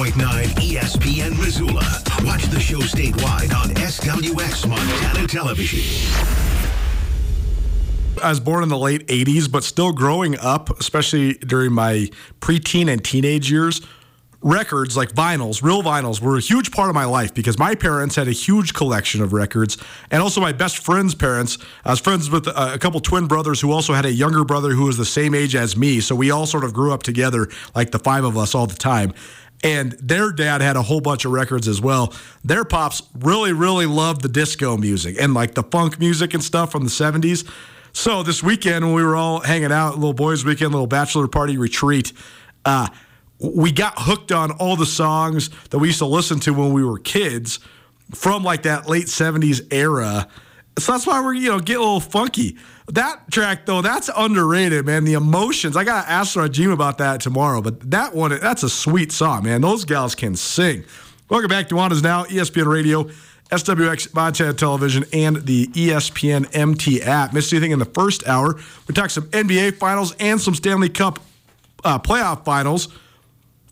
on 102.9 ESPN Missoula. Watch the show statewide on SWX Montana Television. I was born in the late 80s, but still growing up, especially during my preteen and teenage years, records like vinyls, real vinyls, were a huge part of my life because my parents had a huge collection of records. And also, my best friend's parents. I was friends with a couple twin brothers who also had a younger brother who was the same age as me. So we all sort of grew up together, like the five of us all the time. And their dad had a whole bunch of records as well. Their pops really, really loved the disco music and like the funk music and stuff from the 70s. So this weekend, when we were all hanging out, little boys' weekend, little bachelor party retreat, uh, we got hooked on all the songs that we used to listen to when we were kids from like that late 70s era. So that's why we're, you know, get a little funky. That track, though, that's underrated, man. The emotions. I got to ask Rajim about that tomorrow, but that one, that's a sweet song, man. Those gals can sing. Welcome back to Nuanez Now, ESPN Radio, SWX Montana Television, and the ESPN MT app. Missed anything in the first hour? We talked some NBA finals and some Stanley Cup uh, playoff finals.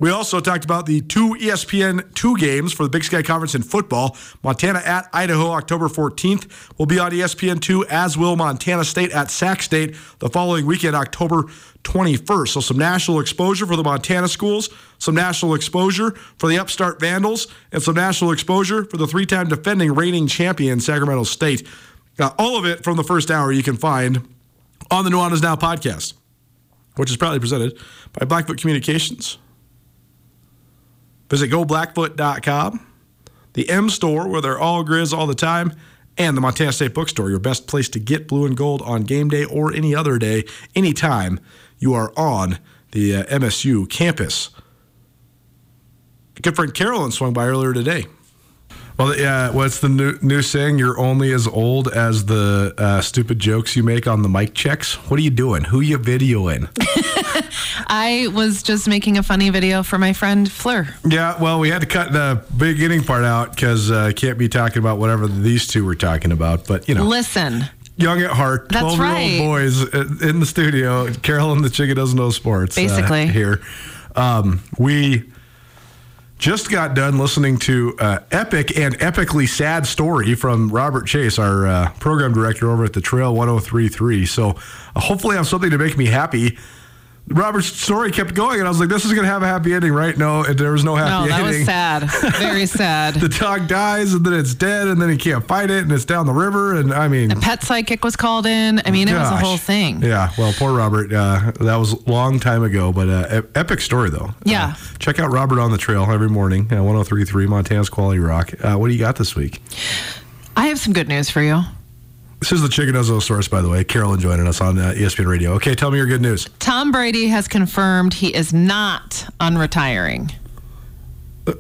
We also talked about the two ESPN two games for the Big Sky Conference in football. Montana at Idaho, October 14th, will be on ESPN two, as will Montana State at Sac State the following weekend, October 21st. So some national exposure for the Montana schools, some national exposure for the upstart Vandals, and some national exposure for the three-time defending reigning champion Sacramento State. All of it from the first hour you can find on the Nuanez Now podcast, which is proudly presented by Blackfoot Communications. Visit goblackfoot.com, the M store where they're all grizz all the time, and the Montana State Bookstore, your best place to get blue and gold on game day or any other day, anytime you are on the uh, MSU campus. A Good friend Carolyn swung by earlier today. Well, yeah. What's the new, new saying? You're only as old as the uh, stupid jokes you make on the mic checks. What are you doing? Who you videoing? I was just making a funny video for my friend Fleur. yeah. Well, we had to cut the beginning part out because uh, can't be talking about whatever these two were talking about. But you know, Listen, young at heart, That's twelve-year-old right. boys uh, in the studio. Carolyn, the Chick Who Doesn't Know Sports. uh, Basically. here, um, we just got done listening to uh, epic and epically sad story from Robert Chase, our uh, program director over at the Trail 1033. So uh, hopefully, I have something to make me happy. Robert's story kept going, and I was like, "This is going to have a happy ending, right?" No, there was no happy ending. no, that ending. was sad. Very sad. The dog dies, and then it's dead, and then he can't fight it, and it's down the river, and I mean, a Pet psychic was called in. I mean, it was a whole thing. Yeah, well, poor Robert. Uh, that was a long time ago, but uh, ep- epic story though. Yeah. Uh, check out Robert on the trail every morning. Uh, 103.3 Montana's Quality Rock. Uh, what do you got this week? I have some good news for you. This is the Chicken Source, by the way. Carolyn joining us on uh, ESPN Radio. Okay, tell me your good news. Tom Brady has confirmed he is not unretiring.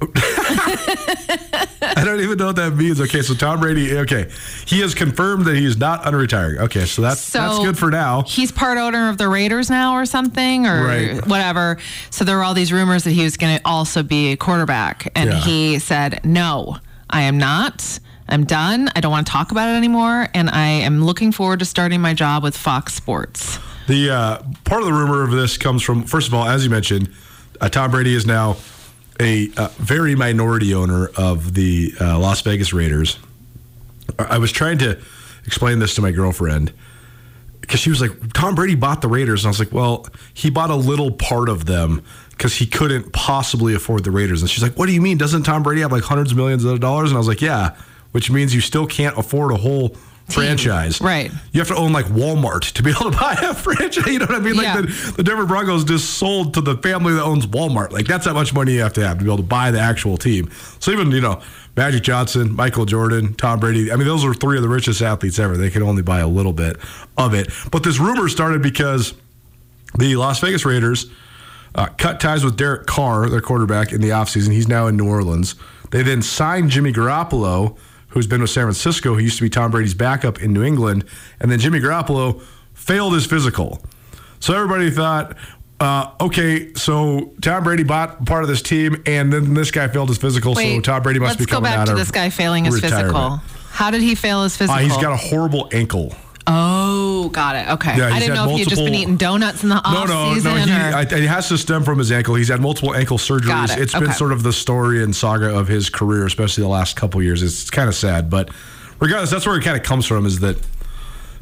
I don't even know what that means. Okay, so Tom Brady. Okay, he has confirmed that he's not unretiring. Okay, so that's So that's good for now. He's part owner of the Raiders now, or something, or Right. whatever. So there were all these rumors that he was going to also be a quarterback, and Yeah. he said, "No, I am not. I'm done. I don't want to talk about it anymore, and I am looking forward to starting my job with Fox Sports." The uh, part of the rumor of this comes from, first of all, as you mentioned, uh, Tom Brady is now a uh, very minority owner of the uh, Las Vegas Raiders. I was trying to explain this to my girlfriend because she was like, Tom Brady bought the Raiders. And I was like, well, he bought a little part of them because he couldn't possibly afford the Raiders. And she's like, what do you mean? Doesn't Tom Brady have like hundreds of millions of dollars? And I was like, yeah, which means you still can't afford a whole franchise. Right. You have to own like Walmart to be able to buy a franchise. You know what I mean? Like Yeah. the, the Denver Broncos just sold to the family that owns Walmart. Like that's how much money you have to have to be able to buy the actual team. So even, you know, Magic Johnson, Michael Jordan, Tom Brady, I mean, those are three of the richest athletes ever. They can only buy a little bit of it. But this rumor started because the Las Vegas Raiders uh, cut ties with Derek Carr, their quarterback, in the offseason. He's now in New Orleans. They then signed Jimmy Garoppolo, who's been with San Francisco. He used to be Tom Brady's backup in New England. And then Jimmy Garoppolo failed his physical. So everybody thought, uh, okay, so Tom Brady bought part of this team, and then this guy failed his physical, so Wait, Tom Brady must let's be coming go back to this guy failing his retirement. physical. How did he fail his physical? Uh, he's got a horrible ankle. oh, got it. Okay, Yeah, I didn't know if he had just been multiple- eating donuts in the No, off no, season. no. He, or... I, it has to stem from his ankle. He's had multiple ankle surgeries. It. has been sort of the story and saga of his career, especially the last couple years. It's kind of sad, but regardless, that's where it kind of comes from. Is that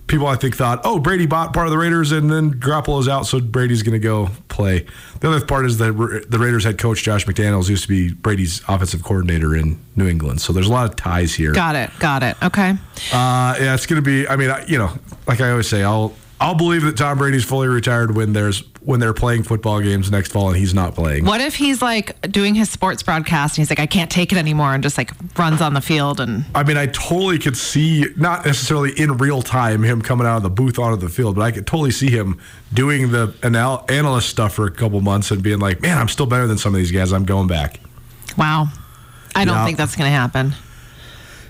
people I think thought, oh, Brady bought part of the Raiders, and then Garoppolo's out, so Brady's going to go play. The other part is that the Raiders head coach Josh McDaniels used to be Brady's offensive coordinator in New England, so there's a lot of ties here. got it. Got it. Okay. Uh, yeah, it's going to be. I mean, I, you know, like I always say, I'll I'll believe that Tom Brady's fully retired when there's when they're playing football games next fall and he's not playing. What if he's like doing his sports broadcast and he's like, I can't take it anymore, and just like runs on the field and I mean, I totally could see not necessarily in real time him coming out of the booth onto the field, but I could totally see him doing the anal- analyst stuff for a couple months and being like, "Man, I'm still better than some of these guys. I'm going back." wow. I don't Yeah. think that's going to happen.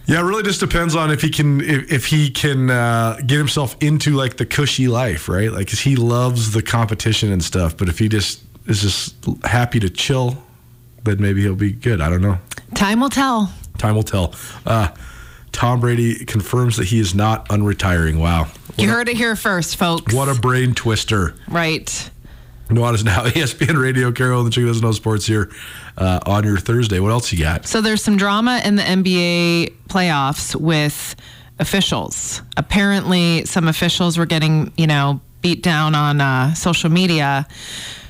Yeah, it really just depends on if he can if, if he can uh, get himself into like the cushy life, right? Like, 'cause he loves the competition and stuff. But if he just is just happy to chill, then maybe he'll be good. I don't know. Time will tell. Time will tell. Uh, Tom Brady confirms that he is not unretiring. Wow, You heard it here first, folks. what a brain twister! right. Nuanez now ESPN Radio. Carolyn the Chick doesn't know sports here uh, on your Thursday. What else you got? So there's some drama in the NBA playoffs with officials. Apparently, some officials were getting, you know, beat down on uh, social media.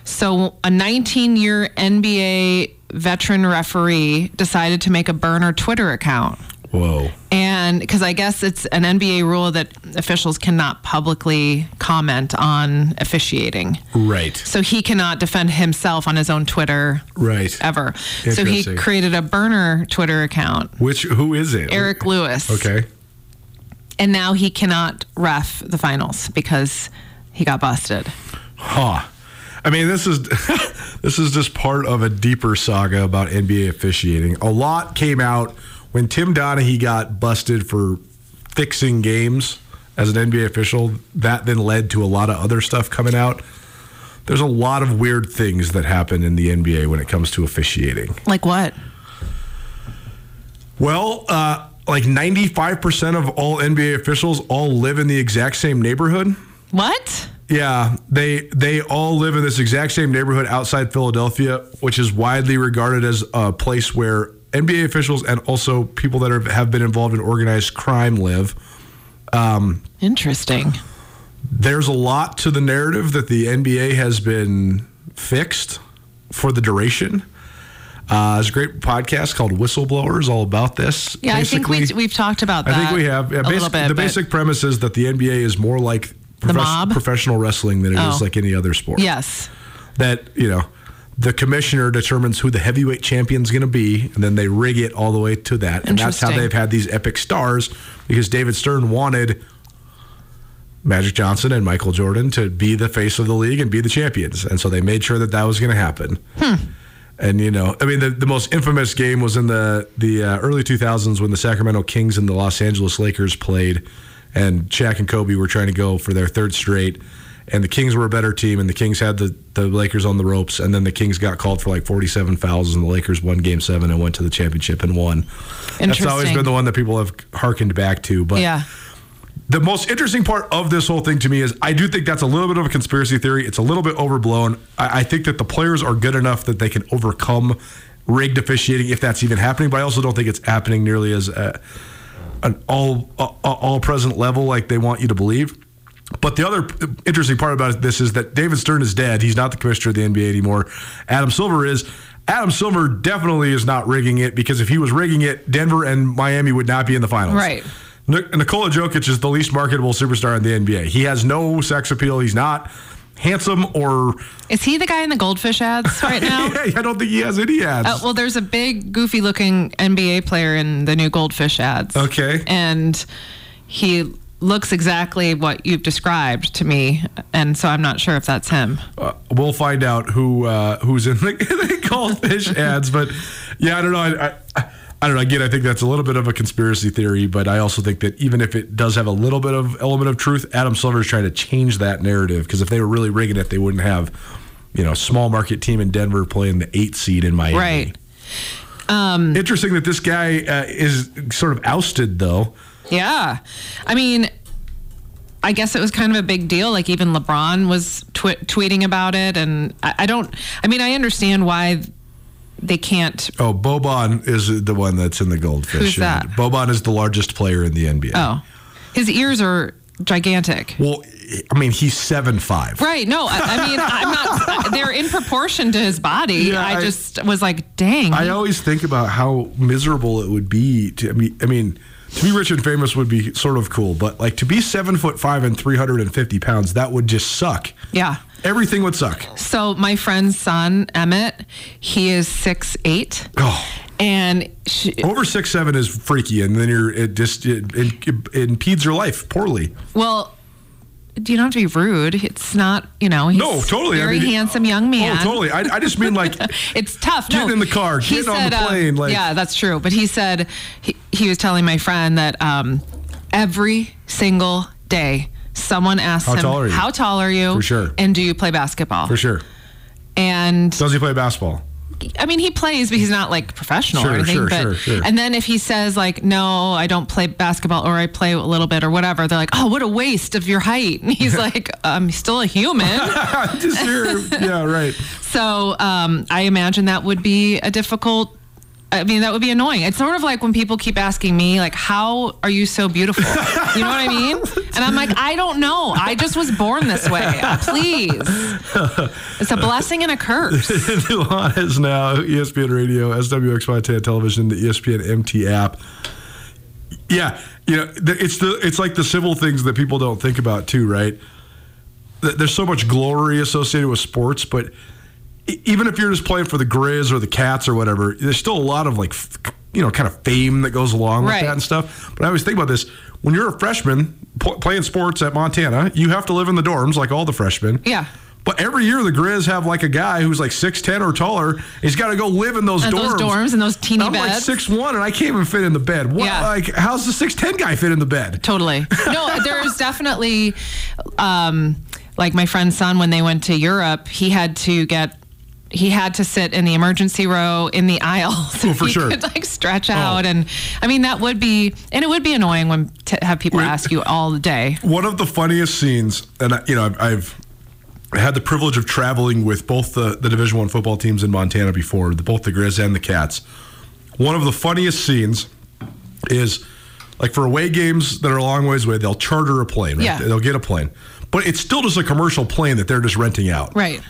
So a 19 year NBA veteran referee decided to make a burner Twitter account. Whoa. And because I guess it's an NBA rule that officials cannot publicly comment on officiating. Right. So he cannot defend himself on his own Twitter Right. ever. So he created a burner Twitter account, Which who is it? Eric Lewis. Okay. And now he cannot ref the finals because he got busted. Huh. I mean, this is this is just part of a deeper saga about NBA officiating. A lot came out when Tim Donaghy got busted for fixing games as an NBA official. That then led to a lot of other stuff coming out. There's a lot of weird things that happen in the NBA when it comes to officiating. Like what? Well, uh, like 95% of all NBA officials all live in the exact same neighborhood. What? Yeah, they they all live in this exact same neighborhood outside Philadelphia, which is widely regarded as a place where NBA officials and also people that are, have been involved in organized crime live. Interesting. There's a lot to the narrative that the NBA has been fixed for the duration. Uh, there's a great podcast called Whistleblowers all about this. Yeah, I think we, we've talked about I that. think we have. Yeah, basic, bit. the basic premise is that the NBA is more like profes- mob? professional wrestling than it is Oh. like any other sport. Yes. That, you know, the commissioner determines who the heavyweight champion's going to be, and then they rig it all the way to that. And that's how they've had these epic stars because David Stern wanted Magic Johnson and Michael Jordan to be the face of the league and be the champions. And so they made sure that that was going to happen. And you know, I mean, the, the most infamous game was in the the uh, early 2000s when the Sacramento Kings and the Los Angeles Lakers played, and Shaq and Kobe were trying to go for their third straight, and the Kings were a better team, and the Kings had the the Lakers on the ropes, and then the Kings got called for like 47 fouls, and the Lakers won Game Seven and went to the championship and won. That's always been the one that people have harkened back to, but Yeah. the most interesting part of this whole thing to me is I do think that's a little bit of a conspiracy theory. It's a little bit overblown. I, I think that the players are good enough that they can overcome rigged officiating if that's even happening. But I also don't think it's happening nearly as a, an all uh, uh, all present level like they want you to believe. But the other interesting part about this is that David Stern is dead. He's not the commissioner of the NBA anymore. Adam Silver is. Adam Silver definitely is not rigging it because if he was rigging it, Denver and Miami would not be in the finals. Right. Nikola Jokic is the least marketable superstar in the NBA. He has no sex appeal. He's not handsome or. Is he the guy in the goldfish ads right now? I don't think he has any ads. Uh, well, there's a big, goofy looking NBA player in the new Goldfish ads. Okay. And he looks exactly what you've described to me. And so I'm not sure if that's him. Uh, we'll find out who uh, who's in the, the goldfish ads. But yeah, I don't know. I, I, I don't know. Again, I think that's a little bit of a conspiracy theory, but I also think that even if it does have a little bit of element of truth, Adam Silver is trying to change that narrative because if they were really rigging it, they wouldn't have, you know, small market team in Denver playing the eight seed in Miami. Right. Interesting that this guy uh, is sort of ousted, though. Yeah. I mean, I guess it was kind of a big deal. Like even LeBron was tw- tweeting about it. And I, I don't, I mean, I understand why they can't. Oh, Boban is the one that's in the goldfish. Who's that? Boban is the largest player in the NBA. Oh, his ears are gigantic. Well, I mean, he's seven five. Right. No, I, I mean, I'm not, they're in proportion to his body. Yeah, I, I- just was like, dang. I always think about how miserable it would be to. I mean, I mean, to be rich and famous would be sort of cool, but like to be seven foot five and three hundred and fifty pounds, that would just suck. yeah. Everything would suck. So my friend's son, Emmett, he is six eight. Oh. And she, Over six seven is freaky, and then you're it just it, it, it impedes your life poorly. well, you don't have to be rude. It's not, you know, he's No, totally. I very mean, handsome young man. Oh, totally. I, I just mean like It's tough. Getting no. in the car, getting on the said, uh, plane, like- yeah, that's true. But he said he, he was telling my friend that um, every single day someone asks How him, tall are you? "How tall are you?" For sure. And do you play basketball? for sure. And Does he play basketball? I mean, he plays, but he's not like professional Sure, or anything. sure, but sure, sure. and then if he says like, "No, I don't play basketball," or "I play a little bit," or whatever, they're like, "Oh, what a waste of your height." And he's like, "I'm still a human." just. Yeah, right. So um, I imagine that would be a difficult. I mean, that would be annoying. It's sort of like when people keep asking me, like, "How are you so beautiful?" You know what I mean? And I'm like, I don't know. I just was born this way. Please, it's a blessing and a curse. Nuanez now, E ESPN Radio, SWX Montana Television, the ESPN MT app. Yeah, you know, it's the it's like the civil things that people don't think about too, right? There's so much glory associated with sports, but even if you're just playing for the Grizz or the Cats or whatever, there's still a lot of like, you know, kind of fame that goes along with that and stuff. But I always think about this: when you're a freshman pl- playing sports at Montana, you have to live in the dorms like all the freshmen. Yeah. But every year the Grizz have like a guy who's like six ten or taller. He's got to go live in those And dorms. those dorms and those teeny I'm like beds. six one and I can't even fit in the bed. What? Yeah. Like, how's the six ten guy fit in the bed? Totally. No, there's definitely, um, like my friend's son, when they went to Europe, he had to get, he had to sit in the emergency row in the aisle so Oh, for he sure. Oh. could like stretch oh. out. And I mean, that would be, and it would be annoying when to have people Wait. ask you all day. One of the funniest scenes, and I, you know, I've, I've had the privilege of traveling with both the, the Division One football teams in Montana before, the, both the Grizz and the Cats. One of the funniest scenes is like for away games that are a long ways away, they'll charter a plane. Right? Yeah. They'll get a plane, but it's still just a commercial plane that they're just renting out. Right.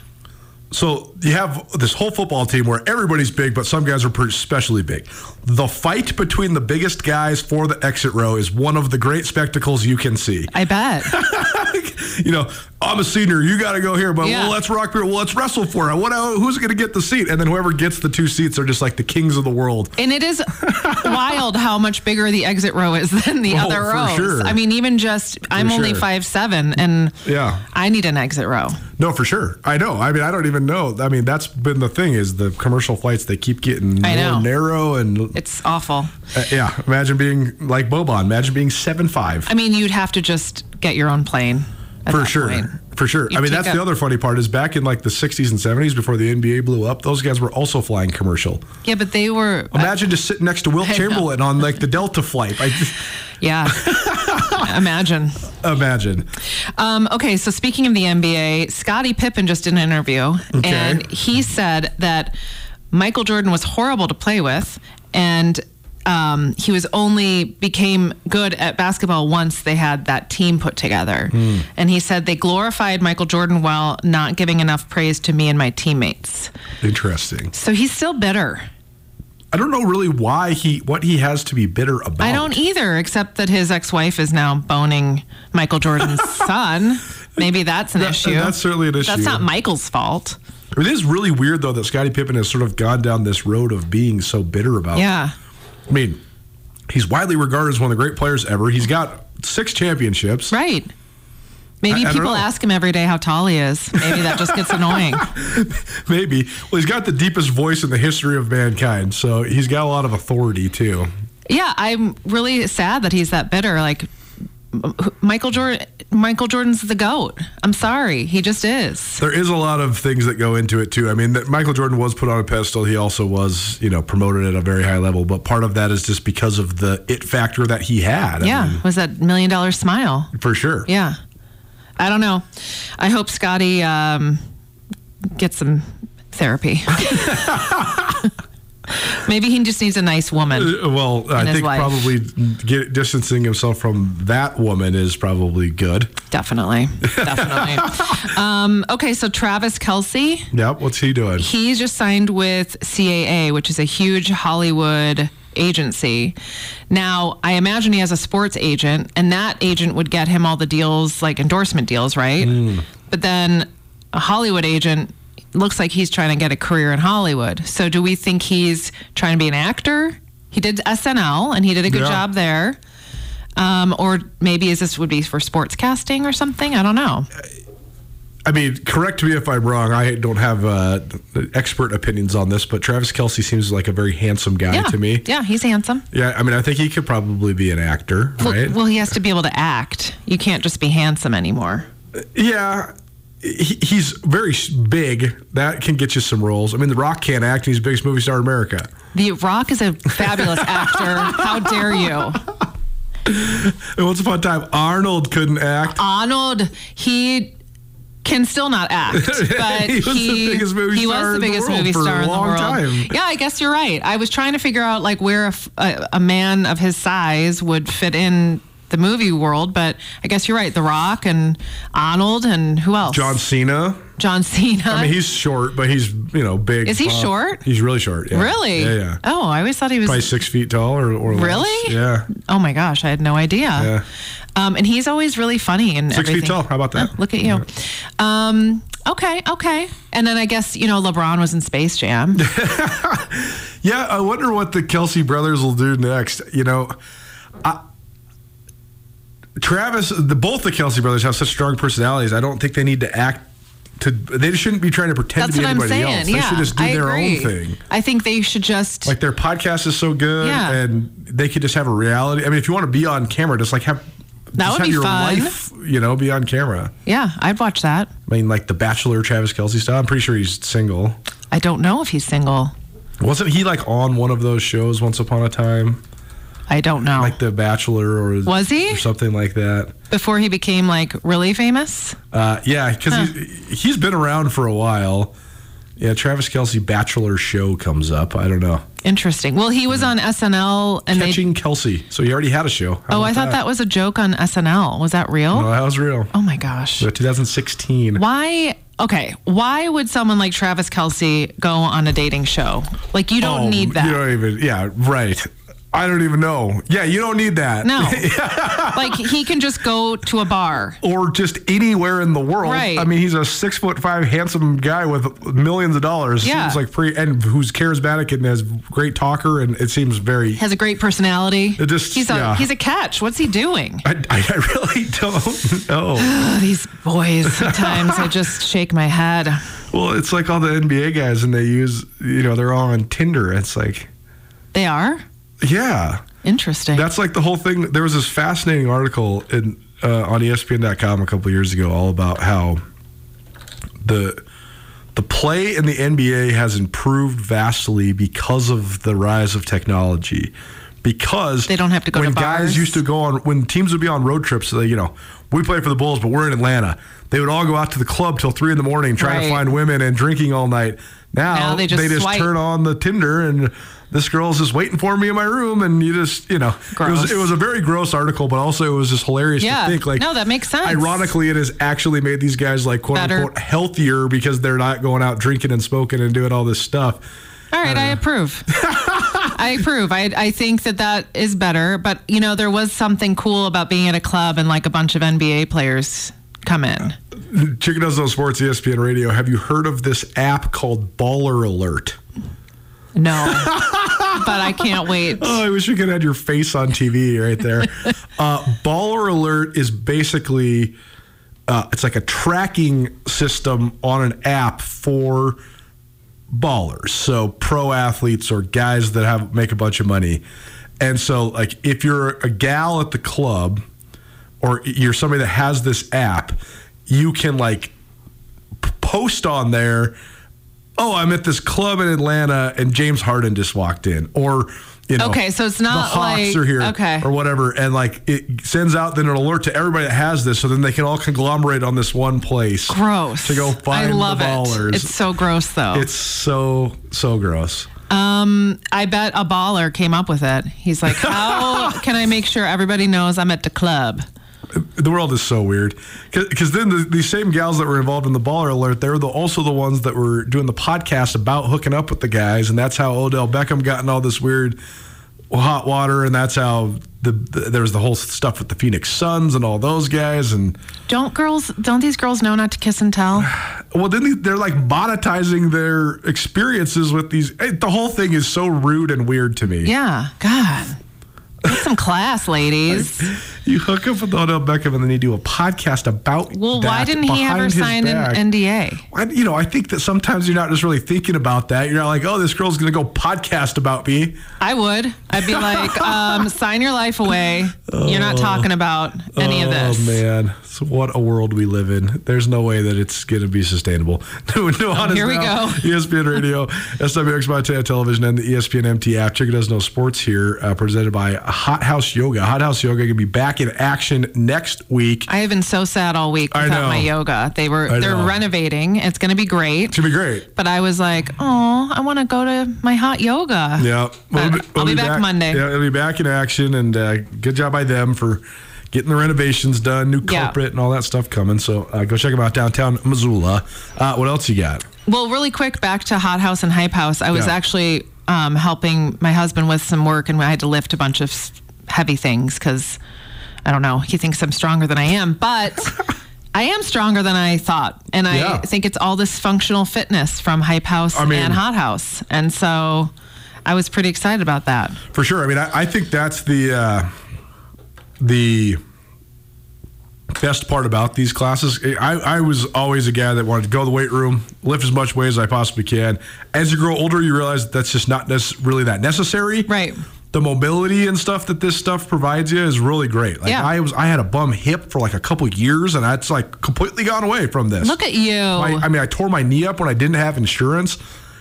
So you have this whole football team where everybody's big, but some guys are pretty especially big. The fight between the biggest guys for the exit row is one of the great spectacles you can see. I bet. you know, I'm a senior. You got to go here, but Yeah. well, let's rock. Well, let's wrestle for it. What? Who's going to get the seat? And then whoever gets the two seats are just like the kings of the world. And it is wild how much bigger the exit row is than the Oh, other for rows. sure. I mean, even just I'm only sure. five seven, and Yeah. I need an exit row. No, for sure. I know. I mean, I don't even know. I mean, that's been the thing is the commercial flights they keep getting more narrow and It's awful. uh, yeah. Imagine being like Boban. Imagine being seven five. I mean, you'd have to just get your own plane. For sure. point. For sure. You I mean, that's a- the other funny part is back in like the 60s and 70s before the NBA blew up, those guys were also flying commercial. Yeah, but they were. Imagine just sitting next to know. Chamberlain on like the Delta flight. I just, yeah. Imagine. imagine. Um, okay, so speaking of the NBA, Scottie Pippen just did an interview, Okay. and he said that Michael Jordan was horrible to play with, and um, he was only became good at basketball once they had that team put together. And he said they glorified Michael Jordan while not giving enough praise to me and my teammates. Interesting. So he's still bitter. I don't know really why he what he has to be bitter about. I don't either, except that his ex-wife is now boning Michael Jordan's son. Maybe that's an That- issue. that's certainly an issue. That's not Michael's fault. It is really weird though that Scottie Pippen has sort of gone down this road of being so bitter about. Yeah. I mean, he's widely regarded as one of the great players ever. He's got six championships. Right. Maybe I- I people ask him every day how tall he is. Maybe that just gets annoying. Maybe. Well, he's got the deepest voice in the history of mankind, so he's got a lot of authority too. Yeah, I'm really sad that he's that bitter. Like Michael Jordan, Michael Jordan's the goat. I'm sorry, he just is. There is a lot of things that go into it too. I mean, that Michael Jordan was put on a pedestal. He also was, you know, promoted at a very high level. But part of that is just because of the it factor that he had. I Yeah, mean, was that million dollar smile? for sure. Yeah, I don't know. I hope Scotty um, gets some therapy. Maybe he just needs a nice woman. Uh, Well, I think probably get, distancing himself from that woman is probably good. Definitely, definitely. um, okay, so Travis Kelce. Yep. What's he doing? He's just signed with CAA, which is a huge Hollywood agency. Now, I imagine he has a sports agent, and that agent would get him all the deals, like endorsement deals, right? But then a Hollywood agent looks like he's trying to get a career in Hollywood. So, do we think he's trying to be an actor? He did SNL, and he did a good Yeah. job there. Um, or maybe is this would be for sports casting or something? I don't know. I mean, correct me if I'm wrong. I don't have uh, expert opinions on this, but Travis Kelce seems like a very handsome guy Yeah, to me. yeah, he's handsome. Yeah, I mean, I think he could probably be an actor, Well, right? well, he has to be able to act. You can't just be handsome anymore. yeah, he, he's very big. That can get you some roles. I mean, The Rock can't act. and He's the biggest movie star in America. The Rock is a fabulous actor. How dare you? And once upon a time, Arnold couldn't act. Arnold, he can still not act, but He was the biggest movie he star was in the the biggest world movie a star in the world. time. Yeah, I guess you're right. I was trying to figure out like where a man of his size would fit in the movie world, but I guess you're right. The Rock and Arnold and who else? John Cena. John Cena. I mean, he's short, but he's you know big. Is he buff. short? He's really short. Yeah. really? Yeah, yeah. Oh, I always thought he was Probably six feet tall or, or less. Really? Yeah. Oh my gosh, I had no idea. Yeah. Um, and he's always really funny and Six feet tall. How about that? Oh, look at you. Um, okay, okay. And then I guess you know LeBron was in Space Jam. Yeah, I wonder what the Kelce brothers will do next. You know, I, Travis, the, both the Kelce brothers have such strong personalities. I don't think they need to act. To they shouldn't be trying to pretend That's to be anybody else. They yeah, should just do I their agree. own thing. I think they should just. Like their podcast is so good, Yeah. and they could just have a reality. I mean, if you want to be on camera, just like have That would have be your fun. life, you know, be on camera. yeah, I'd watch that. I mean, like the Bachelor, Travis Kelce style. I'm pretty sure he's single. I don't know if he's single. Wasn't he like on one of those shows once upon a time, I don't know. like The Bachelor, or Was he? or something like that? Before he became like really famous. Uh, yeah, because he's, he's been around for a while. Yeah, Travis Kelce Bachelor show comes up. I don't know. Interesting. Well, he was on SNL and they. Catching Kelce. So he already had a show. How Oh, I thought that was a joke on SNL. Was that real? No, that was real. Oh my gosh. Uh, 2016. Why? Okay, why would someone like Travis Kelce go on a dating show? Like you don't Oh, need that. You don't even. Yeah, right. I don't even know. Yeah, you don't need that. No. like he can just go to a bar. or just anywhere in the world. Right. I mean, he's a six foot five handsome guy with millions of dollars. Yeah. Seems like pretty, and who's charismatic and has great talker, and it seems very. Has a great personality. It just- he's a yeah. he's a catch. What's he doing? I, I really don't know. Oh, these boys. Sometimes I just shake my head. well, it's like all the NBA guys, and they use, you know, they're all on Tinder. It's like, They are yeah, interesting. that's like the whole thing. There was this fascinating article in uh, on ESPN.com a couple years ago, all about how the the play in the NBA has improved vastly because of the rise of technology. Because They don't have to go to when guys used to go on when teams would be on road trips, they, you know, we play for the Bulls, but we're in Atlanta. They would all go out to the club till three in the morning trying to find women and drinking all night. Now, Now they just swipe. turn on the Tinder and this girl's just waiting for me in my room, and you just you know it was it was a very gross article, but also it was just hilarious Yeah. to think like No, that makes sense. Ironically, it has actually made these guys like quote Better. unquote healthier because they're not going out drinking and smoking and doing all this stuff. All right, I approve. I approve. I I think that that is better. But you know, there was something cool about being at a club and like a bunch of NBA players come in. Chick Who Doesn't Know Sports, ESPN Radio. Have you heard of this app called Baller Alert? No, but I can't wait. Oh, I wish we could have your face on TV right there. uh, Baller Alert is basically uh, it's like a tracking system on an app for ballers, so pro athletes or guys that have make a bunch of money. And so, like, if you're a gal at the club or you're somebody that has this app, you can like post on there oh, I'm at this club in Atlanta and James Harden just walked in, or you know, Okay, so it's not the Hawks like- are here, okay. or whatever, and like it sends out then an alert to everybody that has this, so then they can all conglomerate on this one place. Gross. to go find I love the ballers. it. It's so gross though. It's so so gross. Um, I bet a baller came up with it. He's like, how can I make sure everybody knows I'm at the club? The world is so weird because then the, these same gals that were involved in the baller alert, they were the, also the ones that were doing the podcast about hooking up with the guys, and that's how Odell Beckham got in all this weird hot water, and that's how the, the there was the whole stuff with the Phoenix Suns and all those guys, and Don't girls? Don't these girls know not to kiss and tell? well, then they- they're like monetizing their experiences with these. eh, The whole thing is so rude and weird to me. Yeah. God. Get some class, ladies. You hook up with Odell Beckham, and then you do a podcast about. Well, why didn't he ever sign back. an NDA? I, you know, I think that sometimes you're not just really thinking about that. You're not like, oh, this girl's going to go podcast about me. I would. I'd be like, um, sign your life away. You're not talking about any of this. Oh man, so what a world we live in. There's no way that it's going to be sustainable. no, no, Oh, here we now, go. ESPN Radio, SWX Montana Television, and the ESPN MT app. Chick Who Doesn't Know Sports here, uh, presented by Hot House Yoga. Hot House Yoga can be back in action next week. I have been so sad all week I without my yoga. They were I they're know. renovating. It's going to be great. It's going to be great. But I was like, oh, I want to go to my hot yoga. Yeah, But I'll be back Monday. Yeah, it'll be back in action, and uh, good job by them for getting the renovations done, new Yeah. carpet, and all that stuff coming. So uh, go check them out downtown Missoula. Uh, what else you got? Well, really quick, back to Hot House and Hype House. I was Yeah. actually um, helping my husband with some work, and I had to lift a bunch of heavy things because I don't know. He thinks I'm stronger than I am, but I am stronger than I thought, and I Yeah. think it's all this functional fitness from Hype House I mean- and Hot House, and so I was pretty excited about that. For sure. I mean, I, I think that's the uh, the best part about these classes. I, I was always a guy that wanted to go to the weight room, lift as much weight as I possibly can. As you grow older, you realize that that's just not nec- really that necessary. Right. The mobility and stuff that this stuff provides you is really great. Like Yeah. I was, I had a bum hip for like a couple years, and that's like completely gone away from this. Look at you. I, I mean, I tore my knee up when I didn't have insurance,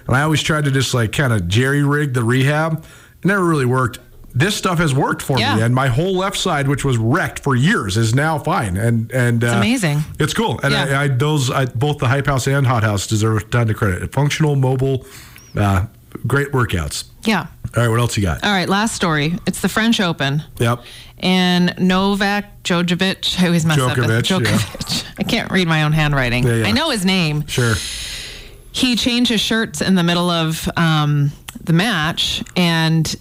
and I always tried to just like kind of jerry rig the rehab. It never really worked. This stuff has worked for Yeah. me, and my whole left side, which was wrecked for years, is now fine. And and uh, amazing. It's cool, and Yeah. I, I those I, both the Hype House and Hot House deserve a ton of credit. Functional, mobile, uh, great workouts. yeah. All right, what else you got? All right, last story. It's the French Open. Yep. And Novak Djokovic, I always mess up his Djokovic, yeah. I can't read my own handwriting. Yeah, yeah. I know his name. Sure. He changed his shirts in the middle of um, the match, and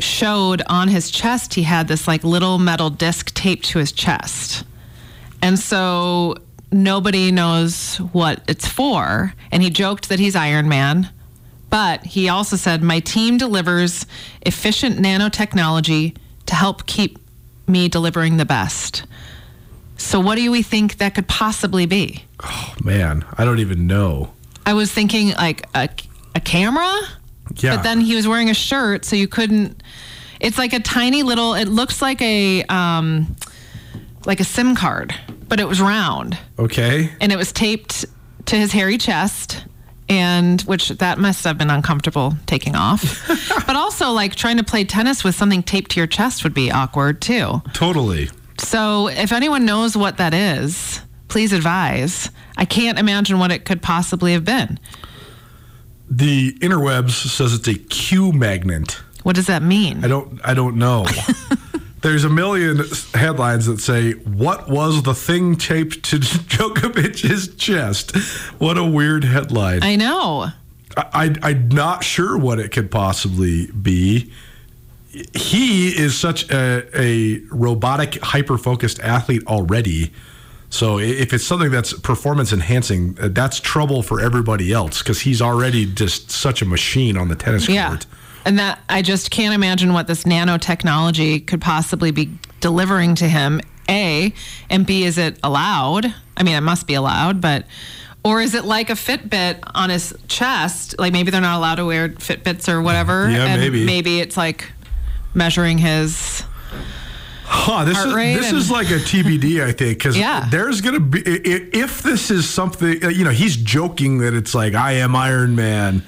showed on his chest he had this like little metal disc taped to his chest. And so nobody knows what it's for. And he joked that he's Iron Man. But he also said, My team delivers efficient nanotechnology to help keep me delivering the best. So, what do we think that could possibly be? Oh, man, I don't even know. I was thinking like a, a camera, Yeah. but then he was wearing a shirt, so you couldn't. It's like a tiny little. It looks like a um, like a SIM card, but it was round okay. and it was taped to his hairy chest. And which that must have been uncomfortable taking off. but also, like trying to play tennis with something taped to your chest would be awkward too. Totally. So, if anyone knows what that is, please advise. I can't imagine what it could possibly have been. The interwebs says it's a Q magnet. What does that mean? I don't. I don't know. There's a million headlines that say, "What was the thing taped to Djokovic's chest?" What a weird headline. I know. I, I, am not sure what it could possibly be. He is such a, a robotic, hyper focused athlete already. So if it's something that's performance enhancing, uh, that's trouble for everybody else because he's already just such a machine on the tennis Yeah. court. And that I just can't imagine what this nanotechnology could possibly be delivering to him. A and B, is it allowed? I mean, it must be allowed, but or is it like a Fitbit on his chest? Like maybe they're not allowed to wear Fitbits or whatever. Yeah, and maybe. Maybe it's like measuring his. Huh, this is this is like a TBD, I think, because Yeah. there's gonna be if this is something, you know, he's joking that it's like I am Iron Man.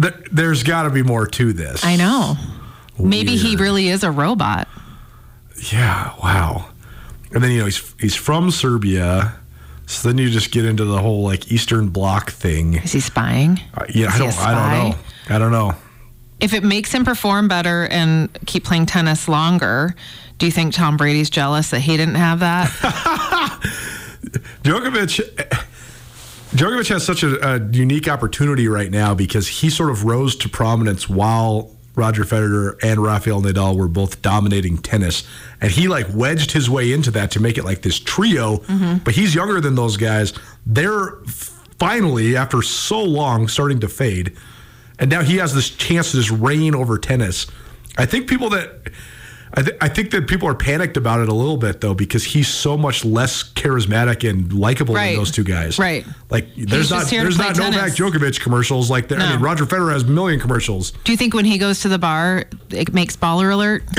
Th- There's got to be more to this. I know. Maybe he really is a robot. Yeah, wow. And then you know he's he's from Serbia, so then you just get into the whole like Eastern Bloc thing. Is he spying? Uh, yeah, Is I don't, I don't know. I don't know. If it makes him perform better and keep playing tennis longer, do you think Tom Brady's jealous that he didn't have that? Djokovic. Djokovic has such a, a unique opportunity right now because he sort of rose to prominence while Roger Federer and Rafael Nadal were both dominating tennis, and he like wedged his way into that to make it like this trio. Mm-hmm. But he's younger than those guys. They're finally, after so long, starting to fade, and now he has this chance to just reign over tennis. I think people that I, th- I think that people are panicked about it a little bit though because he's so much less charismatic and likable Right. than those two guys. Right. Like there's just not there's not Novak. Djokovic commercials like there. I No. mean Roger Federer has a million commercials. Do you think when he goes to the bar, it makes baller alert?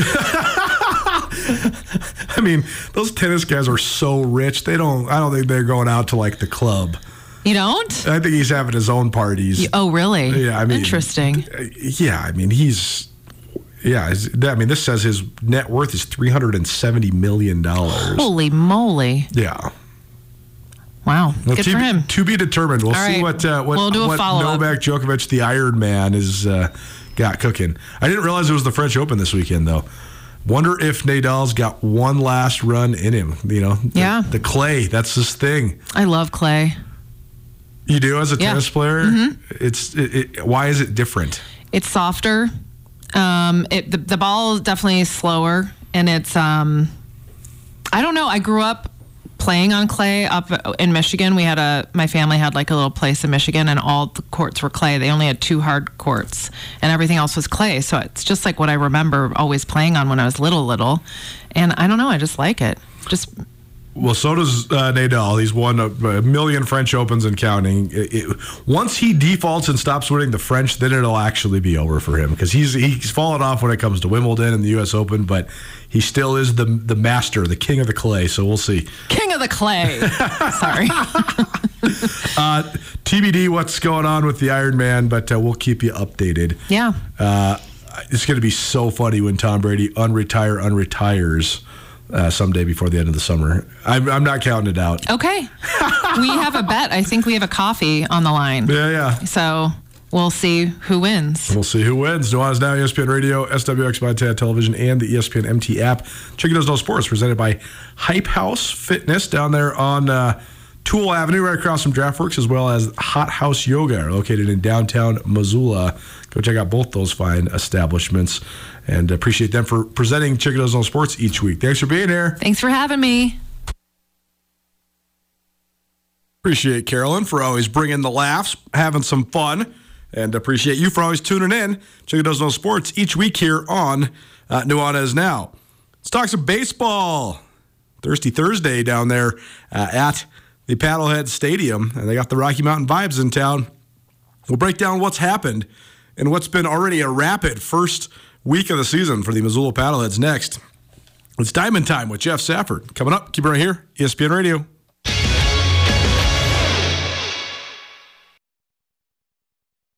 I mean those tennis guys are so rich. They don't. I don't think they're going out to like the club. You don't? I think he's having his own parties. Oh, really? Yeah, I mean- interesting. Yeah, I mean he's. Yeah, I mean this says his net worth is three hundred and seventy million dollars. Holy moly! Yeah. Wow, Well, good to, for him. To be determined. We'll All see right. what uh, what, We'll what. Novak Djokovic, the Iron Man, is uh, got cooking. I didn't realize it was the French Open this weekend, though. Wonder if Nadal's got one last run in him. You know, Yeah. the clay. That's his thing. I love Clay. You do as a Yeah. Mm-hmm. tennis player. It's it, it, why is it different? It's softer. Um, it the, the ball is definitely slower, and it's um, I don't know. I grew up playing on clay up in Michigan. We had a my family had like a little place in Michigan, and all the courts were clay. They only had two hard courts, and everything else was clay. So it's just like what I remember always playing on when I was little, little. And I don't know. I just like it. Just Well, so does uh, Nadal. He's won a, a million French Opens and counting. It- it- once he defaults and stops winning the French, then it'll actually be over for him because he's he's fallen off when it comes to Wimbledon and the U.S. Open, but he still is the the master, the king of the clay. So we'll see. king of the clay. Sorry. Uh, TBD, what's going on with the Iron Man, but uh, we'll keep you updated. Yeah. Uh, it's going to be so funny when Tom Brady unretire unretires uh, someday before the end of the summer. I'm, I'm not counting it out. Okay. we have a bet. I think we have a coffee on the line. Yeah, yeah. So we'll see who wins. We'll see who wins. Nuanez Now, ESPN Radio, SWX Montana Television, and the ESPN MT app. Chick Who Doesn't Know Sports, presented by Hype House Fitness down there on uh, Toole Avenue, right across from DraftWorks, as well as Hot House Yoga, located in downtown Missoula. Go check out both those fine establishments and appreciate them for presenting Chickadee's Zone Sports each week. Thanks for being here. Thanks for having me. Appreciate Carolyn for always bringing the laughs, having some fun, and appreciate you for always tuning in. Chickadee's Zone Sports each week here on uh, Nuanez Now. Let's talk some baseball. Thirsty Thursday down there uh, at the Paddlehead Stadium, and they got the Rocky Mountain vibes in town. We'll break down what's happened and what's been already a rapid first week of the season for the Missoula Paddleheads next. It's Diamond Time with Geoff Safford. Coming up, keep it right here, ESPN Radio.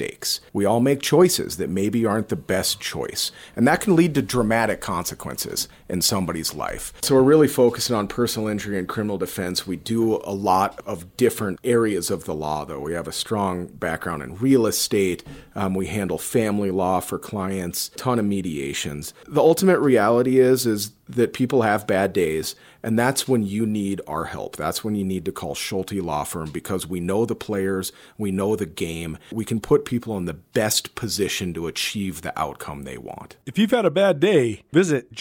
mistakes. We all make choices that maybe aren't the best choice, and that can lead to dramatic consequences in somebody's life. So we're really focusing on personal injury and criminal defense. We do a lot of different areas of the law, though. We have a strong background in real estate. Um, we handle family law for clients, ton of mediations. The ultimate reality is is that people have bad days, and that's when you need our help. That's when you need to call Schulte Law Firm because we know the players, we know the game. We can put people in the best position to achieve the outcome they want. If you've had a bad day, visit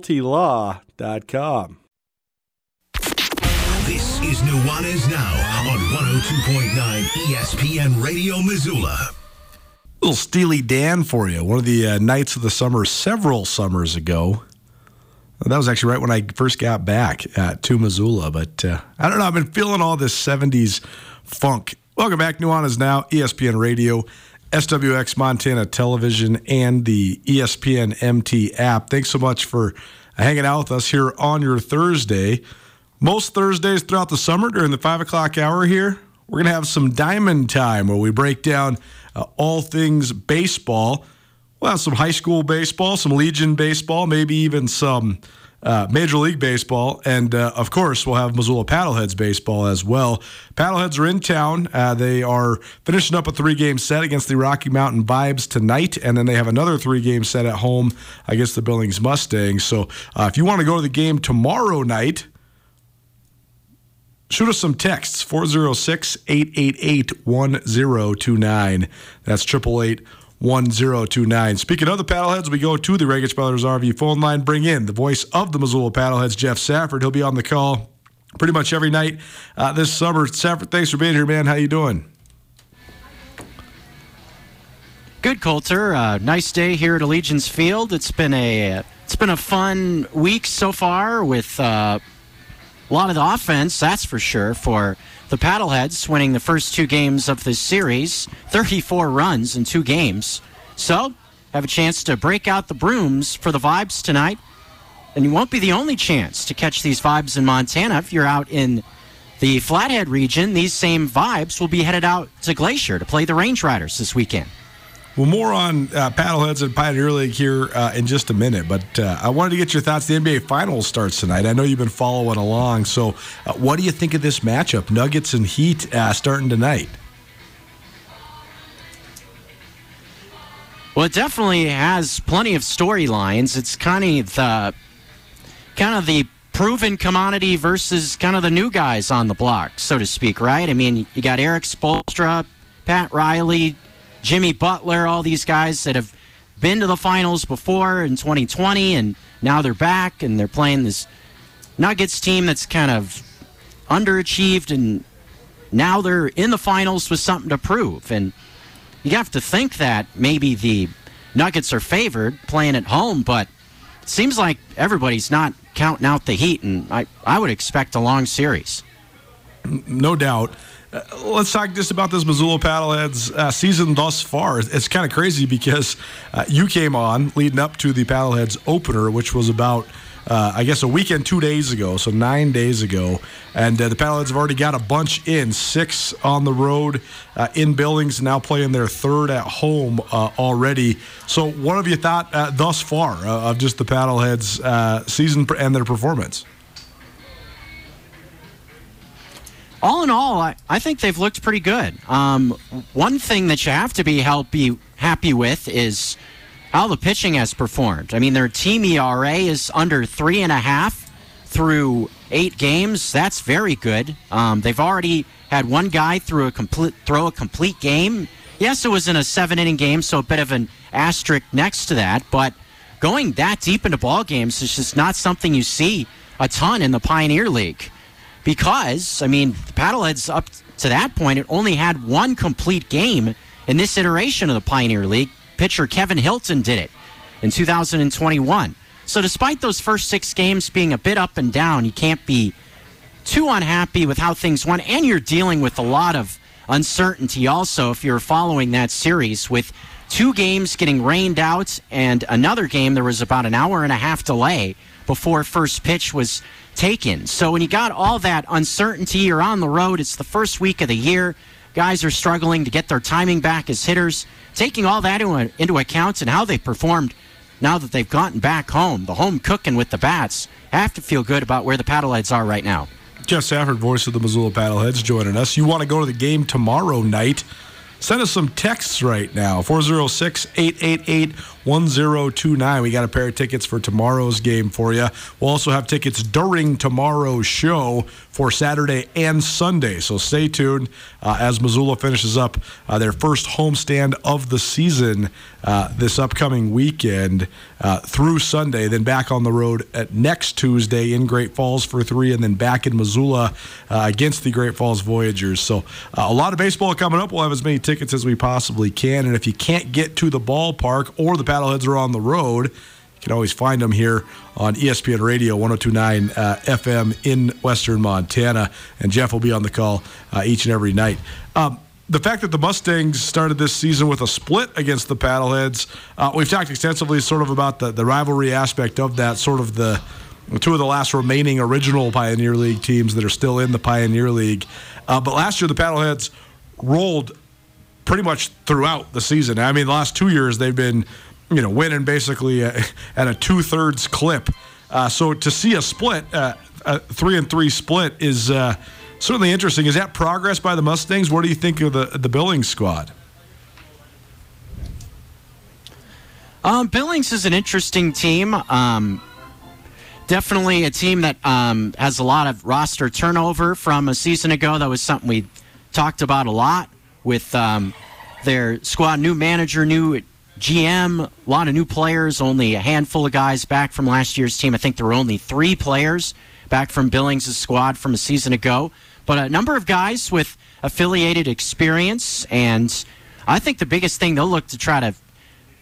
jschultelaw.com. This is Nuanez Now on 102.9 ESPN Radio Missoula. Little Steely Dan for you. One of the uh, nights of the summer several summers ago. That was actually right when I first got back uh, to Missoula. But uh, I don't know. I've been feeling all this 70s funk. Welcome back. Nuanez Now, ESPN Radio, SWX Montana Television, and the ESPN MT app. Thanks so much for hanging out with us here on your Thursday. Most Thursdays throughout the summer during the 5 o'clock hour here, we're going to have some diamond time where we break down uh, all things baseball. We'll have some high school baseball, some Legion baseball, maybe even some uh, Major League Baseball. And uh, of course, we'll have Missoula Paddleheads baseball as well. Paddleheads are in town. Uh, they are finishing up a three game set against the Rocky Mountain Vibes tonight. And then they have another three game set at home against the Billings Mustangs. So uh, if you want to go to the game tomorrow night, shoot us some texts 406 888 1029. That's 888 1029. Speaking of the paddleheads, we go to the Regis Brothers RV phone line. Bring in the voice of the Missoula paddleheads, Geoff Safford. He'll be on the call pretty much every night uh, this summer. Safford, thanks for being here, man. How you doing? Good, Colter. Uh, nice day here at Allegiance Field. It's been a it's been a fun week so far with uh, a lot of the offense, that's for sure, for the Paddleheads, winning the first two games of this series, 34 runs in two games. So, have a chance to break out the brooms for the vibes tonight. And you won't be the only chance to catch these vibes in Montana. If you're out in the Flathead region, these same vibes will be headed out to Glacier to play the Range Riders this weekend. Well, more on uh, paddleheads and Pioneer League here uh, in just a minute, but uh, I wanted to get your thoughts. The NBA Finals starts tonight. I know you've been following along. So, uh, what do you think of this matchup? Nuggets and Heat uh, starting tonight. Well, it definitely has plenty of storylines. It's kind of the kind of the proven commodity versus kind of the new guys on the block, so to speak, right? I mean, you got Erik Spoelstra, Pat Riley, Jimmy Butler, all these guys that have been to the finals before in 2020, and now they're back and they're playing this Nuggets team that's kind of underachieved, and now they're in the finals with something to prove. And you have to think that maybe the Nuggets are favored playing at home, but it seems like everybody's not counting out the Heat, and I, I would expect a long series. No doubt. Uh, let's talk just about this Missoula Paddleheads uh, season thus far. It's kind of crazy because uh, you came on leading up to the Paddleheads opener, which was about uh, I guess, a weekend two days ago, so nine days ago. And uh, the Paddleheads have already got a bunch in six on the road uh, in Billings, now playing their third at home already. So, what have you thought thus far of just the Paddleheads' season and their performance? All in all, I, I think they've looked pretty good. Um, one thing that you have to be be happy with is how the pitching has performed. I mean, their team ERA is under three and a half through eight games. That's very good. Um, they've already had one guy through a complete throw a complete game. Yes, it was in a seven inning game, so a bit of an asterisk next to that. But going that deep into ball games is just not something you see a ton in the Pioneer League because, I mean, the Paddleheads up to that point, it only had one complete game in this iteration of the Pioneer League. Pitcher Kevin Hilton did it in 2021. So, despite those first six games being a bit up and down, you can't be too unhappy with how things went. And you're dealing with a lot of uncertainty also if you're following that series with two games getting rained out and another game there was about an hour and a half delay before first pitch was taken. So when you got all that uncertainty, you're on the road, it's the first week of the year. Guys are struggling to get their timing back as hitters. Taking all that into account and how they performed now that they've gotten back home, the home cooking with the bats, have to feel good about where the paddleheads are right now. Geoff Safford, voice of the Missoula Paddleheads, joining us. You want to go to the game tomorrow night? Send us some texts right now 406 888 1029. We got a pair of tickets for tomorrow's game for you. We'll also have tickets during tomorrow's show for Saturday and Sunday. So stay tuned uh, as Missoula finishes up uh, their first homestand of the season uh, this upcoming weekend uh, through Sunday. Then back on the road at next Tuesday in Great Falls for three, and then back in Missoula uh, against the Great Falls Voyagers. So uh, a lot of baseball coming up. We'll have as many tickets as we possibly can. And if you can't get to the ballpark or the Paddleheads are on the road. You can always find them here on ESPN Radio 1029 uh, FM in Western Montana. And Geoff will be on the call uh, each and every night. Um, the fact that the Mustangs started this season with a split against the Paddleheads, uh, we've talked extensively sort of about the, the rivalry aspect of that, sort of the two of the last remaining original Pioneer League teams that are still in the Pioneer League. Uh, but last year, the Paddleheads rolled pretty much throughout the season. I mean, the last two years, they've been you know, winning basically at a two thirds clip. Uh, so to see a split, uh, a three and three split, is uh, certainly interesting. Is that progress by the Mustangs? What do you think of the the Billings squad? Um, Billings is an interesting team. Um, definitely a team that um, has a lot of roster turnover from a season ago. That was something we talked about a lot with um, their squad, new manager, new GM, a lot of new players, only a handful of guys back from last year's team. I think there were only three players back from Billings' squad from a season ago, but a number of guys with affiliated experience. And I think the biggest thing they'll look to try to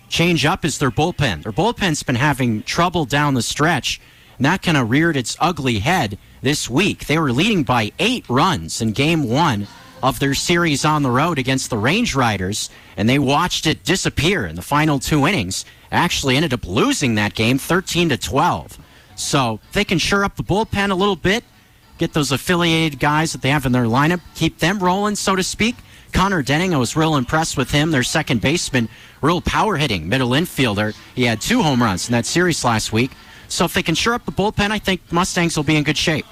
change up is their bullpen. Their bullpen's been having trouble down the stretch, and that kind of reared its ugly head this week. They were leading by eight runs in game one of their series on the road against the Range Riders, and they watched it disappear in the final two innings. Actually, ended up losing that game 13 to 12. So they can shore up the bullpen a little bit, get those affiliated guys that they have in their lineup, keep them rolling, so to speak. Connor Denning, I was real impressed with him, their second baseman, real power hitting middle infielder. He had two home runs in that series last week. So if they can shore up the bullpen, I think Mustangs will be in good shape.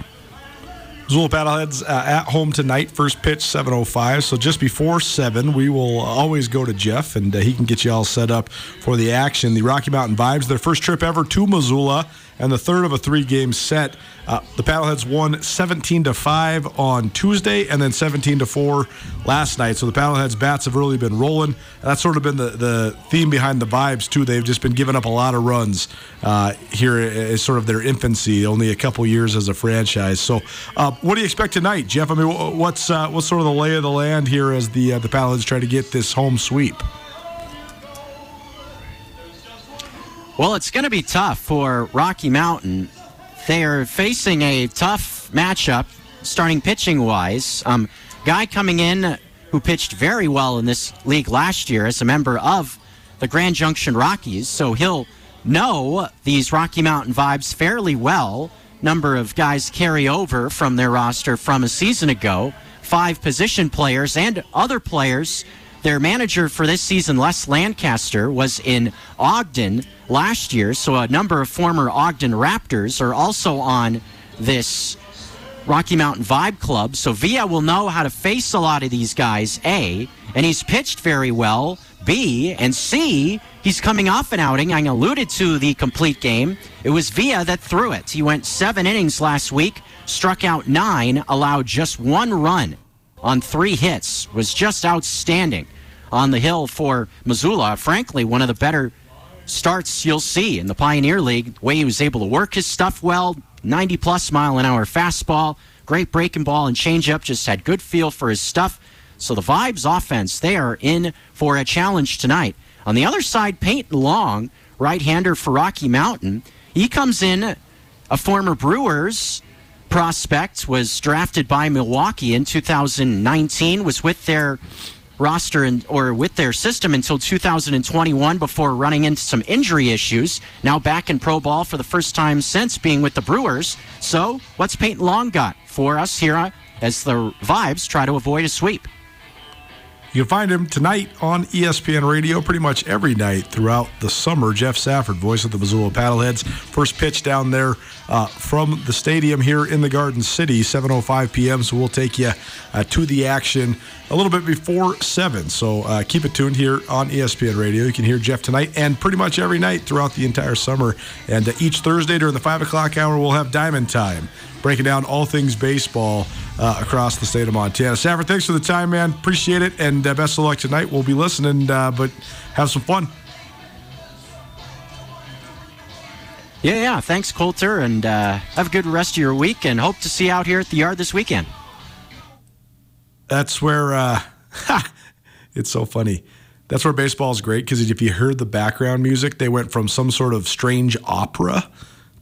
Missoula Paddleheads uh, at home tonight. First pitch 7:05. So just before seven, we will always go to Geoff, and uh, he can get you all set up for the action. The Rocky Mountain Vibes, their first trip ever to Missoula and the third of a three-game set. Uh, the Paddleheads won 17 to five on Tuesday, and then 17 to four last night. So the Paddleheads bats have really been rolling. That's sort of been the, the theme behind the vibes too. They've just been giving up a lot of runs uh, as sort of their infancy, only a couple years as a franchise. So, uh, what do you expect tonight, Geoff? I mean, what's uh, what's sort of the lay of the land here as the uh, the Paddleheads try to get this home sweep? Well, it's going to be tough for Rocky Mountain. They are facing a tough matchup, starting pitching wise. Um, guy coming in who pitched very well in this league last year as a member of the Grand Junction Rockies, so he'll know these Rocky Mountain vibes fairly well. Number of guys carry over from their roster from a season ago. Five position players and other players. Their manager for this season, Les Lancaster, was in Ogden last year, so a number of former Ogden Raptors are also on this Rocky Mountain Vibe Club. So Villa will know how to face a lot of these guys, A, and he's pitched very well, B, and C, he's coming off an outing. I alluded to the complete game. It was Villa that threw it. He went seven innings last week, struck out nine, allowed just one run on three hits, was just outstanding on the hill for Missoula. Frankly, one of the better starts you'll see in the Pioneer League. The way he was able to work his stuff well, 90 plus mile an hour fastball, great breaking ball and changeup, just had good feel for his stuff. So the Vibes offense, they are in for a challenge tonight. On the other side, Peyton Long, right hander for Rocky Mountain, he comes in a former Brewers prospect, was drafted by Milwaukee in 2019, was with their roster and or with their system until 2021 before running into some injury issues. Now back in pro ball for the first time since being with the Brewers. So, what's Peyton Long got for us here uh, as the Vibes try to avoid a sweep? You can find him tonight on ESPN Radio pretty much every night throughout the summer. Geoff Safford, voice of the Missoula Paddleheads. First pitch down there uh, from the stadium here in the Garden City, 7.05 p.m. So we'll take you uh, to the action a little bit before 7. So uh, keep it tuned here on ESPN Radio. You can hear Geoff tonight and pretty much every night throughout the entire summer. And uh, each Thursday during the 5 o'clock hour, we'll have Diamond Time breaking down all things baseball uh, across the state of Montana. Safford, thanks for the time, man. Appreciate it, and uh, best of luck tonight. We'll be listening, uh, but have some fun. Yeah, yeah. Thanks, Colter, and uh, have a good rest of your week, and hope to see you out here at the yard this weekend. That's where uh, it's so funny. That's where baseball is great because if you heard the background music, they went from some sort of strange opera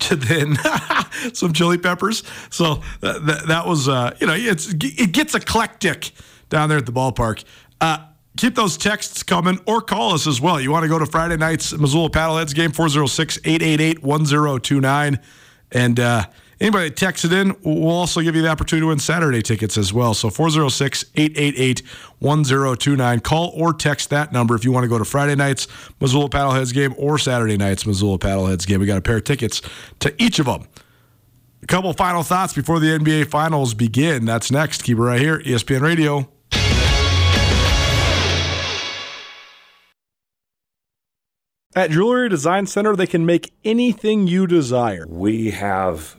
to then some chili peppers. So uh, that, that was, uh, you know, it's it gets eclectic down there at the ballpark. Uh, keep those texts coming or call us as well. You want to go to Friday night's Missoula Paddleheads game, 406 888 1029. And, uh, Anybody that texts it in, we'll also give you the opportunity to win Saturday tickets as well. So 406 888 1029. Call or text that number if you want to go to Friday night's Missoula Paddleheads game or Saturday night's Missoula Paddleheads game. We got a pair of tickets to each of them. A couple final thoughts before the NBA Finals begin. That's next. Keep it right here, ESPN Radio. At Jewelry Design Center, they can make anything you desire. We have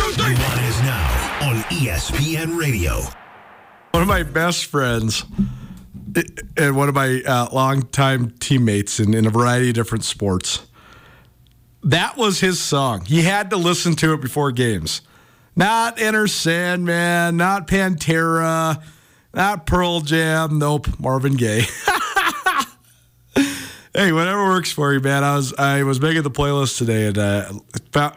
Everyone is now on ESPN Radio. One of my best friends and one of my uh, longtime teammates in, in a variety of different sports. That was his song. He had to listen to it before games. Not Enter Sandman, not Pantera, not Pearl Jam. Nope, Marvin Gaye. hey, whatever works for you, man. I was I was making the playlist today and uh,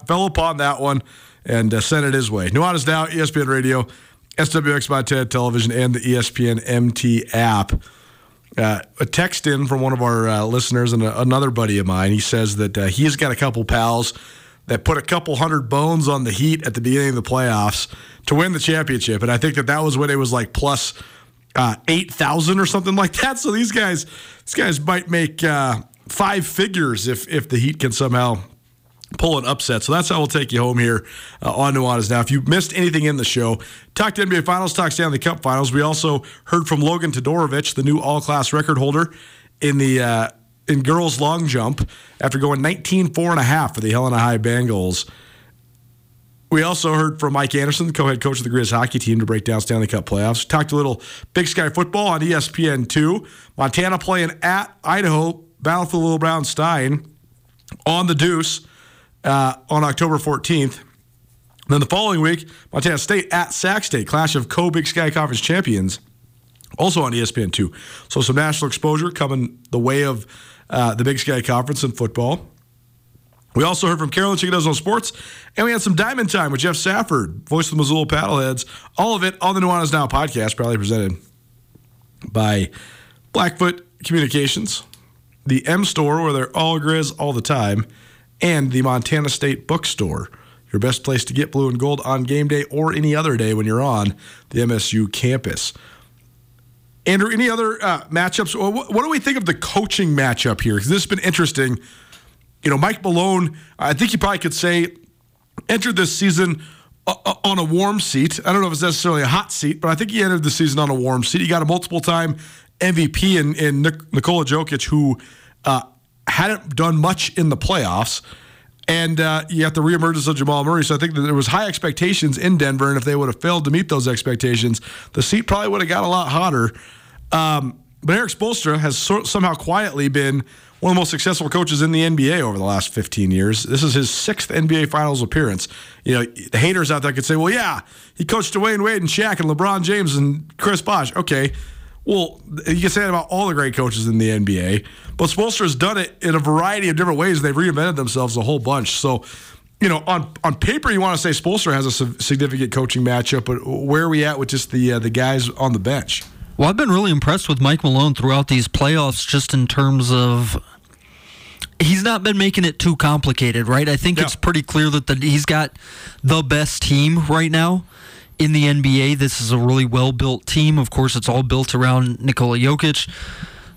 fell upon that one and uh, it his way. Nuanez Now, ESPN Radio, SWX Montana Television, and the ESPN MT app. Uh, a text in from one of our uh, listeners and a, another buddy of mine. He says that uh, he's got a couple pals that put a couple hundred bones on the Heat at the beginning of the playoffs to win the championship, and I think that that was when it was like plus uh, eight thousand or something like that. So these guys, these guys might make uh, five figures if if the Heat can somehow pull an upset. So that's how we'll take you home here uh, on Nuanez. Now, if you missed anything in the show, talked to NBA Finals, talked the Cup Finals. We also heard from Logan Todorovic, the new all-class record holder in the uh, in girls long jump after going 19 4 and a half for the Helena High Bengals. We also heard from Mike Anderson, the co-head coach of the Grizz hockey team, to break down Stanley Cup playoffs. Talked a little Big Sky football on ESPN two. Montana playing at Idaho, battle for the Little Brown Stein. on the Deuce uh, on October 14th. Then the following week, Montana State at Sac State, clash of co Big Sky Conference champions, also on ESPN2. So some national exposure coming the way of uh, the Big Sky Conference in football. We also heard from Carolyn No Sports, and we had some Diamond Time with Geoff Safford, voice of the Missoula Paddleheads. All of it on the Nuanez Now podcast, proudly presented by Blackfoot Communications, the M Store, where they're all grizz all the time, and the Montana State Bookstore, your best place to get blue and gold on game day or any other day when you're on the MSU campus. Andrew, any other uh, matchups? What, do we think of the coaching matchup here? Because this has been interesting. You know, Mike Malone, I think you probably could say, entered this season uh, uh, on a warm seat. I don't know if it's necessarily a hot seat, but I think he entered the season on a warm seat. He got a multiple time MVP in, in Nikola Jokic, who uh, hadn't done much in the playoffs. And uh, you have the reemergence of Jamal Murray. So I think that there was high expectations in Denver, and if they would have failed to meet those expectations, the seat probably would have got a lot hotter. Um, but Erik Spoelstra has so- somehow quietly been one of the most successful coaches in the NBA over the last 15 years. This is his sixth NBA Finals appearance. You know, the haters out there could say, "Well, yeah, he coached Dwyane Wade and Shaq and LeBron James and Chris Bosh." Okay, well, you can say that about all the great coaches in the NBA, but Spoelstra has done it in a variety of different ways. They've reinvented themselves a whole bunch. So, you know, on on paper, you want to say Spoelstra has a significant coaching matchup, but where are we at with just the uh, the guys on the bench? Well, I've been really impressed with Mike Malone throughout these playoffs, just in terms of he's not been making it too complicated, right? I think yeah. it's pretty clear that the, he's got the best team right now in the NBA. This is a really well built team. Of course, it's all built around Nikola Jokic.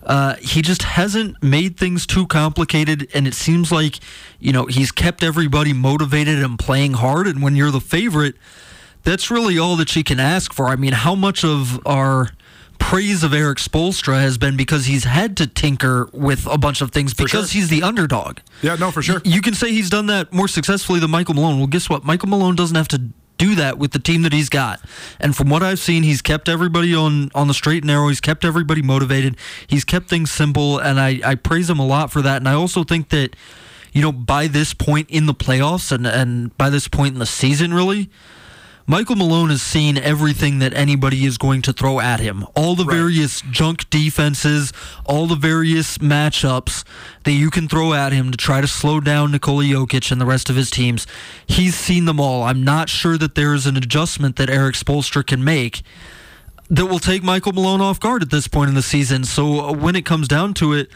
Uh, he just hasn't made things too complicated, and it seems like you know he's kept everybody motivated and playing hard. And when you're the favorite, that's really all that you can ask for. I mean, how much of our praise of Erik Spoelstra has been because he's had to tinker with a bunch of things because sure. he's the underdog. Yeah, no, for sure. You can say he's done that more successfully than Michael Malone. Well, guess what? Michael Malone doesn't have to do that with the team that he's got. And from what I've seen, he's kept everybody on on the straight and narrow. He's kept everybody motivated. He's kept things simple, and I, I praise him a lot for that. And I also think that, you know, by this point in the playoffs and, and by this point in the season, really, Michael Malone has seen everything that anybody is going to throw at him. All the right. various junk defenses, all the various matchups that you can throw at him to try to slow down Nikola Jokic and the rest of his teams. He's seen them all. I'm not sure that there is an adjustment that Erik Spoelstra can make that will take Michael Malone off guard at this point in the season. So uh, when it comes down to it,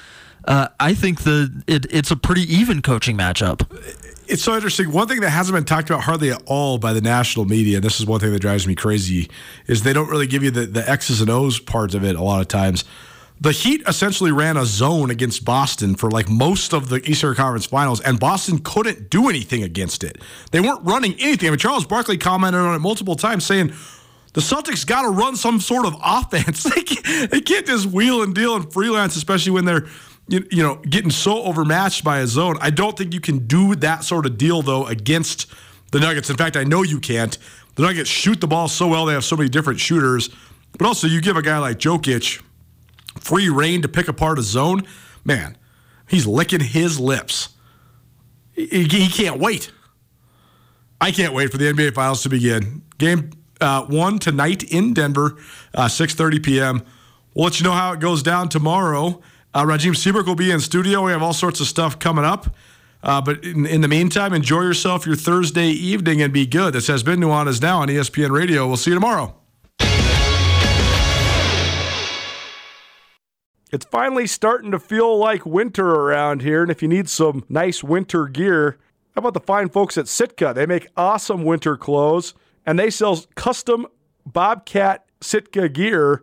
uh, I think the it, it's a pretty even coaching matchup it's so interesting. One thing that hasn't been talked about hardly at all by the national media, and this is one thing that drives me crazy, is they don't really give you the, the X's and O's parts of it a lot of times. The Heat essentially ran a zone against Boston for like most of the Eastern Conference Finals, and Boston couldn't do anything against it. They weren't running anything. I mean, Charles Barkley commented on it multiple times saying, the Celtics got to run some sort of offense. they, can't, they can't just wheel and deal and freelance, especially when they're you, you know, getting so overmatched by a zone. I don't think you can do that sort of deal, though, against the Nuggets. In fact, I know you can't. The Nuggets shoot the ball so well, they have so many different shooters. But also, you give a guy like Jokic free reign to pick apart a zone, man, he's licking his lips. He, he can't wait. I can't wait for the NBA Finals to begin. Game uh, one tonight in Denver, uh, 6:30 p.m. We'll let you know how it goes down tomorrow. Uh, Rajim Seabrook will be in studio. We have all sorts of stuff coming up. Uh, but in, in, the meantime, enjoy yourself your Thursday evening and be good. This has been Nuanez Now on ESPN Radio. We'll see you tomorrow. It's finally starting to feel like winter around here, and if you need some nice winter gear, how about the fine folks at Sitka? They make awesome winter clothes, and they sell custom Bobcat Sitka gear